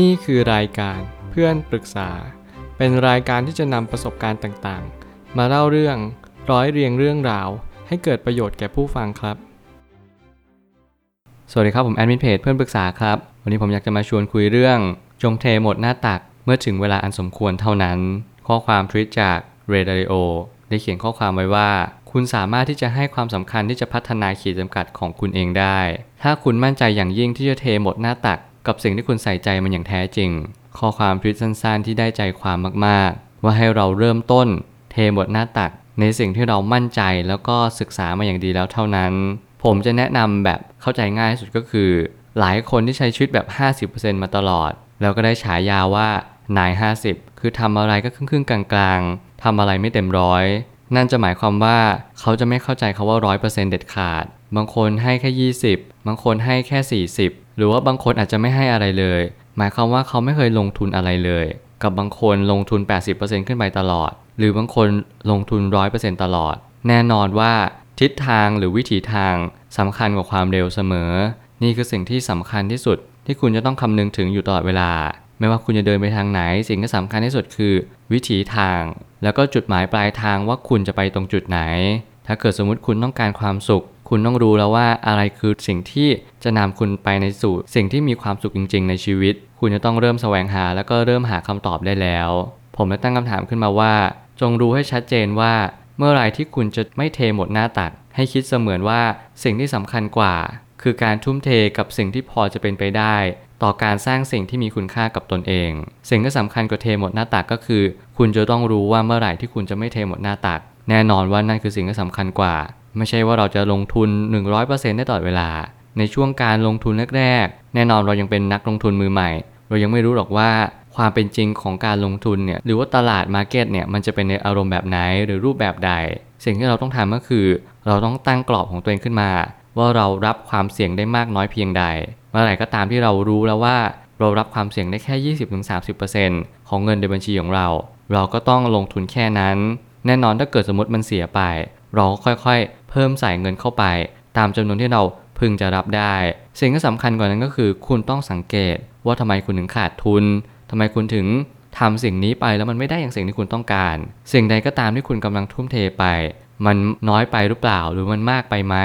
นี่คือรายการเพื่อนปรึกษา เป็นรายการที่จะนำประสบการณ์ต่างๆ มาเล่าเรื่องร้อยเรียงเรื่องราว ให้เกิดประโยชน์แก่ผู้ฟังครับ สวัสดีครับผมแอดมินเพจเพื่อนปรึกษาครับ วันนี้ผมอยากจะมาชวนคุยเรื่อง จงเทหมดหน้าตักเมื่อถึงเวลาอันสมควรเท่านั้น ข้อความทวิตจากเรดาริโอได้เขียนข้อความไว้ว่า คุณสามารถที่จะให้ความสำคัญที่จะพัฒนาขีดจำกัดของคุณเองได้ ถ้าคุณมั่นใจอย่างยิ่งที่จะเทหมดหน้าตัก กับสิ่งที่คุณใส่ใจมันอย่างแท้จริง ข้อความทวิตสั้นๆ ที่ได้ใจความมากๆ ว่าให้เราเริ่มต้น เทหมดหน้าตัก ในสิ่งที่เรามั่นใจแล้วก็ศึกษามาอย่างดีแล้วเท่านั้น ผมจะแนะนำแบบเข้าใจง่ายที่สุดก็คือ หลายคนที่ใช้ชีวิตแบบ 50%มาตลอด แล้วก็ได้ฉายาว่านาย 50 คือทำอะไรก็ครึ่งๆกลางๆทำอะไรไม่เต็มร้อยนั่นจะหมายความว่าเขาจะไม่เข้าใจคาว่า 100%เด็ดขาด บางคนให้แค่ 20 บางคนให้แค่ 40 หรือว่าบางคนอาจจะไม่ให้อะไรเลย หมายความว่าเขาไม่เคยลงทุนอะไรเลย กับบางคนลงทุน 80%ขึ้นไปตลอด หรือบางคนลงทุน 100%ตลอด แน่นอนว่าทิศทางหรือวิถีทางสำคัญกว่าความเร็วเสมอ นี่คือสิ่งที่สำคัญที่สุด ที่คุณจะต้องคำนึงถึงอยู่ตลอดเวลา ไม่ว่าคุณจะเดินไปทางไหน สิ่งที่สำคัญที่สุดคือ วิถีทาง แล้วก็จุดหมายปลายทางว่าคุณจะไปตรงจุดไหน ถ้าเกิดสมมติคุณต้องการความสุข คุณต้องรู้แล้วว่าอะไรคือสิ่งที่จะนำคุณไปในสู่สิ่งที่มีความสุขจริง ๆ ในชีวิต คุณจะต้องเริ่มแสวงหาแล้วก็เริ่มหาคำตอบได้แล้ว ผมเลยตั้งคำถามขึ้นมาว่า จงรู้ให้ชัดเจนว่า เมื่อไรที่คุณจะไม่เทหมดหน้าตัก ให้คิดเสมือนว่าสิ่งที่สำคัญกว่า คือการทุ่มเทกับสิ่งที่พอจะเป็นไปได้ ต่อการสร้างสิ่งที่มีคุณค่ากับตนเอง สิ่งที่สำคัญกว่าเทหมดหน้าตักก็คือ คุณจะต้องรู้ว่าเมื่อไหร่ที่คุณจะไม่เทหมดหน้าตัก แน่นอนว่านั่นคือสิ่งที่สำคัญกว่า ไม่ใช่ว่าเราจะลงทุน 100%ได้ตลอดเวลา ในช่วงการลงทุนแรกๆ แน่นอนเรายังเป็นนักลงทุนมือใหม่ เรายังไม่รู้หรอกว่าความเป็นจริงของการลงทุนเนี่ยหรือว่าตลาด market เนี่ยมันจะเป็นในอารมณ์แบบไหนหรือรูปแบบใด สิ่งที่เราต้องทำก็คือ เราต้องตั้งกรอบของตัวเองขึ้นมา ว่าเรารับความเสี่ยงได้มากน้อยเพียงใด เมื่อไหร่ก็ตามที่เรารู้แล้วว่า เรารับความเสี่ยงได้แค่ 20-30%ของเงินในบัญชีของเรา เราก็ต้องลงทุนแค่นั้น แน่นอนถ้าเกิดสมมติมันเสียไป เราก็ค่อยๆ เพิ่มใส่เงินเข้าไป ตามจำนวนที่เราพึงจะรับได้ สิ่งที่สำคัญกว่านั้นก็คือ คุณต้องสังเกตว่าทำไมคุณถึงขาดทุนทำไมคุณถึงทำสิ่งนี้ไปแล้วมันไม่ได้อย่างสิ่งที่คุณต้องการ สิ่งใดก็ตามที่คุณกำลังทุ่มเทไป มันน้อยไปหรือเปล่าหรือมันมากไปไหม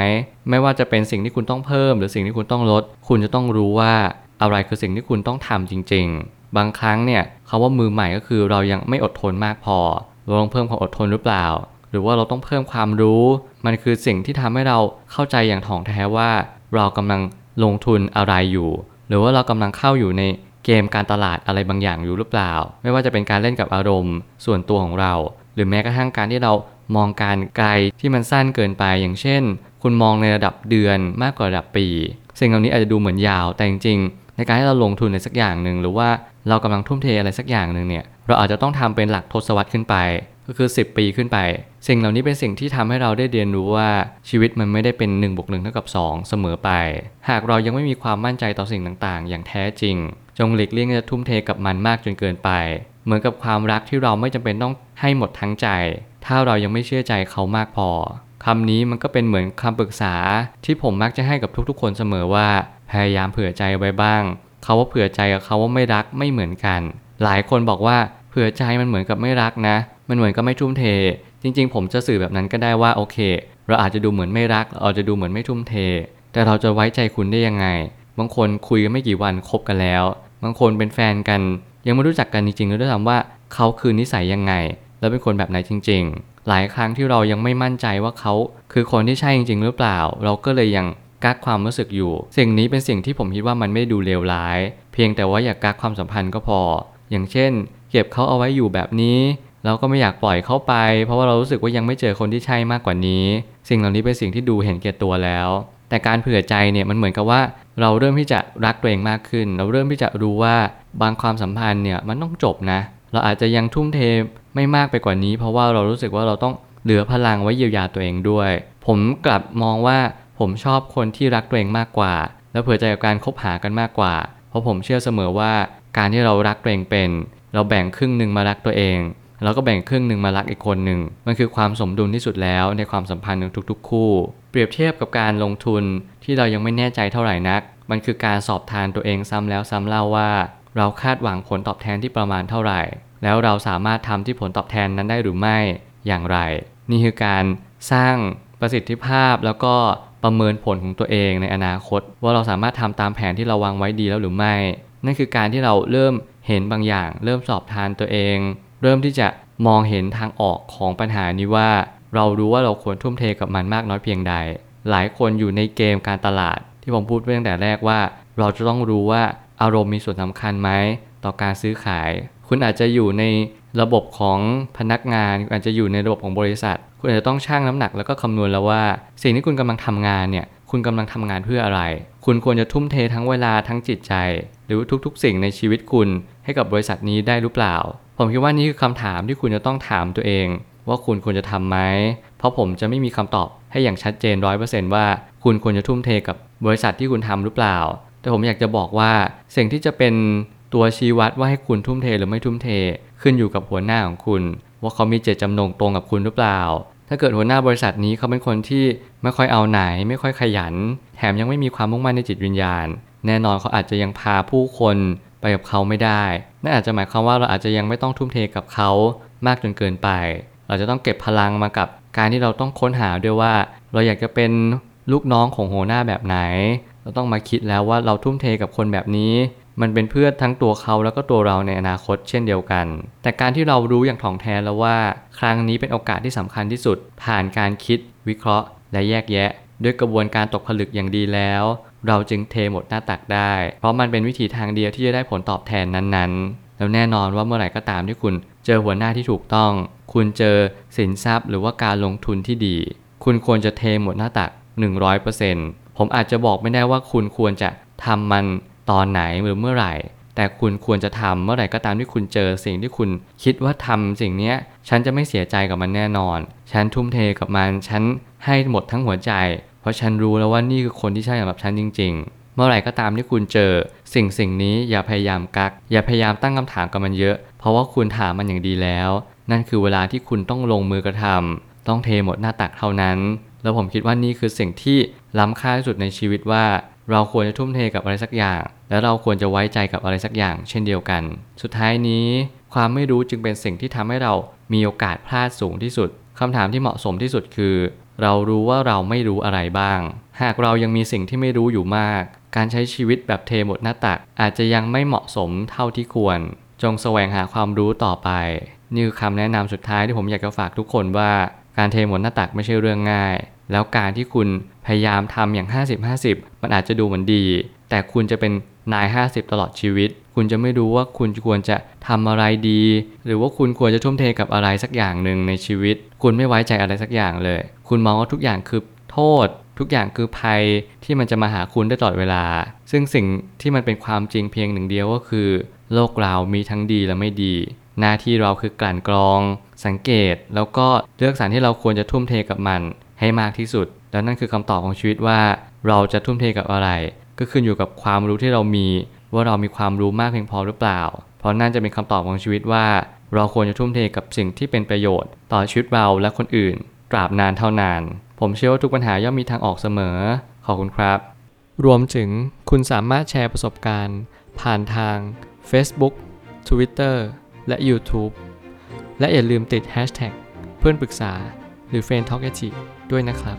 ไม่ว่าจะเป็นสิ่งที่คุณต้องเพิ่ม หรือสิ่งที่คุณต้องลด คุณจะต้องรู้ว่าอะไรคือสิ่งที่คุณต้องทำจริง ๆ บางครั้งเนี่ยคาว่ามือใหม่ก็คือเรายังไม่อดทนมากพอเราต้องเพิ่มความอดทนหรือเปล่า หรือว่าเราต้องเพิ่มความรู้ มันคือสิ่งที่ทำให้เราเข้าใจอย่างถ่องแท้ว่า เรากำลังลงทุนอะไรอยู่ หรือว่าเรากำลังเข้าอยู่ในเกมการตลาดอะไรบางอย่างอยู่หรือเปล่า ไม่ว่าจะเป็นการเล่นกับอารมณ์ ส่วนตัวของเรา หรือแม้กระทั่งการที่เรามองการไกลที่มันสั้นเกินไปอย่างเช่น คุณมองในระดับเดือนมากกว่าระดับปี สิ่งเหล่านี้อาจจะดูเหมือนยาวแต่จริงๆในการที่เราลงทุนในสักอย่างหนึ่งหรือว่าเรากำลังทุ่มเทอะไรสักอย่างหนึ่งเนี่ยเราอาจจะต้องทำเป็นหลักทศวรรษขึ้นไป ก็คือ 10 ปีขึ้นไป สิ่งเหล่านี้เป็นสิ่งที่ทำให้เราได้เรียนรู้ว่าชีวิตมันไม่ได้เป็น1บวก1เท่ากับ 2 เสมอไป หากเรายังไม่มีความมั่นใจต่อสิ่งต่างๆ อย่างแท้จริง จงหลีกเลี่ยงจะทุ่มเทกับมันมากจนเกินไป เหมือนกับความรักที่เราไม่จำเป็นต้องให้หมดทั้งใจ ถ้าเรายังไม่เชื่อใจเขามากพอคำนี้มันก็เป็นเหมือนคำปรึกษาที่ผมมักจะให้กับทุกๆ คนเสมอว่า พยายามเผื่อใจไว้บ้างเขาว่าเผื่อใจกับเขาว่าไม่รักไม่เหมือนกัน หลายคนบอกว่าเผื่อใจมันเหมือนกับไม่รักนะ มันเหมือนกับไม่ทุ่มเท จริง ๆ ผมจะสื่อแบบนั้นก็ได้ว่าโอเค เราอาจจะดูเหมือนไม่รัก เราจะดูเหมือนไม่ทุ่มเท แต่เราจะไว้ใจคุณได้ยังไง บางคนคุยกันไม่กี่วันคบกันแล้ว บางคนเป็นแฟนกัน ยังไม่รู้จักกันจริงๆแล้วด้วยซ้ำว่าเขาคือนิสัยยังไง แล้วเป็นคนแบบไหนจริง ๆ หลายครั้งที่เรายังไม่มั่นใจว่าเขาคือคนที่ใช่จริง ๆ หรือเปล่า เราก็เลยยังกักความรู้สึกอยู่ สิ่งนี้เป็นสิ่งที่ผมคิดว่ามันไม่ดูเลวร้าย เพียงแต่ว่าอย่ากกักความสัมพันธ์ก็พอ อย่างเช่น เก็บเขาเอาไว้อยู่แบบนี้ เราก็ไม่อยากปล่อยเข้าไป เพราะว่าเรารู้สึกว่ายังไม่เจอคนที่ใช่มากกว่านี้ สิ่งเหล่านี้เป็นสิ่งที่ดูเห็นแก่ตัวแล้ว แต่การเผื่อใจเนี่ยมันเหมือนกับว่า เราเริ่มที่จะรักตัวเองมากขึ้น เราเริ่มที่จะรู้ว่าบางความสัมพันธ์เนี่ยมันต้องจบนะ เราอาจจะยังทุ่มเทไม่มากไปกว่านี้ เพราะว่าเรารู้สึกว่าเราต้องเหลือพลังไว้เยียวยาตัวเองด้วย ผมกลับมองว่าผมชอบคนที่รักตัวเองมากกว่า และเผื่อใจกับการคบหากันมากกว่า เพราะผมเชื่อเสมอว่าการที่เรารักตัวเองเป็น เราแบ่งครึ่งหนึ่งมารักตัวเอง แล้วก็แบ่งครึ่งหนึ่งมารักอีกคนหนึ่ง มันคือความสมดุลที่สุดแล้วในความสัมพันธ์ของทุกๆ คู่ เปรียบเทียบกับการลงทุนที่เรายังไม่แน่ใจเท่าไหร่นัก มันคือการสอบทานตัวเองซ้ำแล้วซ้ำเล่าว่า เราคาดหวังผลตอบแทนที่ประมาณเท่าไหร่ แล้วเราสามารถทำที่ผลตอบแทนนั้นได้หรือไม่อย่างไร นี่คือการสร้างประสิทธิภาพแล้วก็ประเมินผลของตัวเองในอนาคต ว่าเราสามารถทำตามแผนที่เราวางไว้ดีแล้วหรือไม่ นั่นคือการที่เราเริ่มเห็นบางอย่าง เริ่มสอบทานตัวเอง เริ่มที่จะมองเห็นทางออกของปัญหานี้ว่า เรารู้ว่าเราควรทุ่มเทกับมันมากน้อยเพียงใด หลายคนอยู่ในเกมการตลาด ที่ผมพูดไว้ตั้งแต่แรกว่า เราจะต้องรู้ว่าอารมณ์มีส่วนสำคัญไหมต่อการซื้อขาย คุณอาจจะอยู่ในระบบของพนักงานอาจจะอยู่ในระบบของบริษัท คุณอาจจะต้องชั่งน้ำหนักแล้วก็คำนวณแล้วว่า สิ่งที่คุณกำลังทำงานเนี่ยคุณกำลังทำงานเพื่ออะไร คุณควรจะทุ่มเททั้งเวลาทั้งจิตใจ หรือทุกๆ สิ่งในชีวิตคุณให้กับบริษัทนี้ได้หรือเปล่า ผมคิดว่านี่คือคำถามที่คุณจะต้องถามตัวเอง ว่าคุณควรจะทำไหม เพราะผมจะไม่มีคำตอบให้อย่างชัดเจนร้อยเปอร์เซนต์ว่าคุณควรจะทุ่มเทกับบริษัทที่คุณทำหรือเปล่า แต่ผมอยากจะบอกว่าสิ่งที่จะเป็นตัวชี้วัดว่าให้คุณทุ่มเทหรือไม่ทุ่มเท ขึ้นอยู่กับหัวหน้าของคุณ ว่าเขามีเจตจำนงตรงกับคุณหรือเปล่า ถ้าเกิดหัวหน้าบริษัทนี้เขาเป็นคนที่ไม่ค่อยเอาไหน ไม่ค่อยขยัน แถมยังไม่มีความมุ่งมั่นในจิตวิญญาณ แน่นอนเขาอาจจะยังพาผู้คน ไปกับเขาไม่ได้ นั่นอาจจะหมายความว่าเราอาจจะยังไม่ต้องทุ่มเทกับเขามากจนเกินไป เราจะต้องเก็บพลังมากับการที่เราต้องค้นหาด้วยว่า เราอยากจะเป็นลูกน้องของหัวหน้าแบบไหน เราต้องมาคิดแล้วว่าเราทุ่มเทกับคนแบบนี้ มันเป็นเพื่อทั้งตัวเขาแล้วก็ตัวเราในอนาคตเช่นเดียวกัน แต่การที่เรารู้อย่างถ่องแท้แล้วว่า ครั้งนี้เป็นโอกาสที่สำคัญที่สุด ผ่านการคิดวิเคราะห์ และแยกแยะ ด้วยกระบวนการตกผลึกอย่างดีแล้ว เราจึงเทหมดหน้าตักได้ เพราะมันเป็นวิธีทางเดียวที่จะได้ผลตอบแทนนั้นๆ แล้วแน่นอนว่าเมื่อไหร่ก็ตามที่คุณเจอหัวหน้าที่ถูกต้อง คุณเจอสินทรัพย์หรือว่าการลงทุนที่ดี คุณควรจะเทหมดหน้าตัก 100%ผมอาจจะบอกไม่ได้ว่าคุณควรจะทำมันตอนไหนหรือเมื่อไหร่ แต่คุณควรจะทำเมื่อไหร่ก็ตามที่คุณเจอสิ่งที่คุณคิดว่าทำสิ่งนี้ฉันจะไม่เสียใจกับมันแน่นอน ฉันทุ่มเทกับมัน ฉันให้หมดทั้งหัวใจ ราะฉันรู้แล้วว่านี่คือคนที่ใช่สำหรับฉันจริง ๆ เมื่อไหร่ก็ตามที่คุณเจอ สิ่งสิ่งนี้อย่าพยายามกัก อย่าพยายามตั้งคำถามกับมันเยอะ เพราะว่าคุณถามมันอย่างดีแล้ว นั่นคือเวลาที่คุณต้องลงมือกระทำต้องเทหมดหน้าตักเท่านั้น แล้วผมคิดว่านี่คือสิ่งที่ล้ำค่าที่สุดในชีวิตว่า เราควรจะทุ่มเทกับอะไรสักอย่าง และเราควรจะไว้ใจกับอะไรสักอย่าง เช่นเดียวกัน สุดท้ายนี้ ความไม่รู้จึงเป็นสิ่งที่ทำให้เรามีโอกาสพลาดสูงที่สุดคำถามที่เหมาะสมที่สุดคือ เรารู้ว่าเราไม่รู้อะไรบ้าง หากเรายังมีสิ่งที่ไม่รู้อยู่มาก การใช้ชีวิตแบบเทหมดหน้าตัก อาจจะยังไม่เหมาะสมเท่าที่ควร จงแสวงหาความรู้ต่อไป นี่คือคำแนะนำสุดท้ายที่ผมอยากจะฝากทุกคนว่า การเทหมดหน้าตักไม่ใช่เรื่องง่าย แล้วการที่คุณพยายามทำอย่าง 50-50 มันอาจจะดูเหมือนดี แต่คุณจะเป็นนาย 50 ตลอดชีวิต คุณจะไม่รู้ว่าคุณควรจะทำอะไรดี หรือว่าคุณควรจะทุ่มเทกับอะไรสักอย่างหนึ่งในชีวิต คุณไม่ไว้ใจอะไรสักอย่างเลย คุณมองว่าทุกอย่างคือโทษ ทุกอย่างคือภัยที่มันจะมาหาคุณได้ตลอดเวลา ซึ่งสิ่งที่มันเป็นความจริงเพียงหนึ่งเดียวก็คือ โลกเรามีทั้งดีและไม่ดี หน้าที่เราคือกลั่นกรอง สังเกตแล้วก็เลือกสรรที่เราควรจะทุ่มเทกับมันให้มากที่สุด แล้วนั่นคือคำตอบของชีวิตว่า เราจะทุ่มเทกับอะไร ก็ขึ้นอยู่กับความรู้ที่เรามี ว่าเรามีความรู้มากเพียงพอหรือเปล่า เพราะนั่นจะเป็นคำตอบของชีวิตว่า เราควรจะทุ่มเทกับสิ่งที่เป็นประโยชน์ ต่อชีวิตเราและคนอื่น ตราบนานเท่านาน ผมเชื่อว่าทุกปัญหาย่อมมีทางออกเสมอ ขอบคุณครับ รวมถึงคุณสามารถแชร์ประสบการณ์ ผ่านทาง Facebook Twitter และ YouTube และอย่าลืมติด Hashtag เพื่อนปรึกษาหรือ f r ร e n d t a l k ด้วยนะครับ